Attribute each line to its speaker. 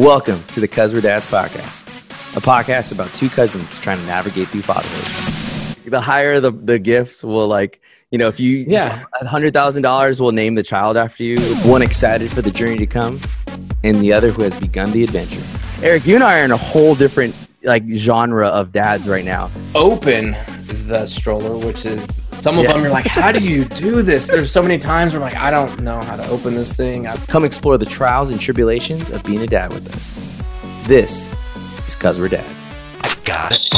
Speaker 1: Welcome to the Cuz We're Dads podcast, a podcast about two cousins trying to navigate through fatherhood. The higher the, the gifts will like, you know, if you
Speaker 2: Yeah.
Speaker 1: a hundred thousand dollars will name the child after you. One excited for the journey to come, and the other who has begun the adventure. Eric, you and I are in a whole different like genre of dads right now.
Speaker 2: Open the stroller, which is some of
Speaker 1: Yeah.
Speaker 2: them. You're like, how do you do this? There's so many times where I'm like, I don't know how to open this thing. I,
Speaker 1: Come explore the trials and tribulations of being a dad with us. This is Cuz We're Dads.
Speaker 3: I got it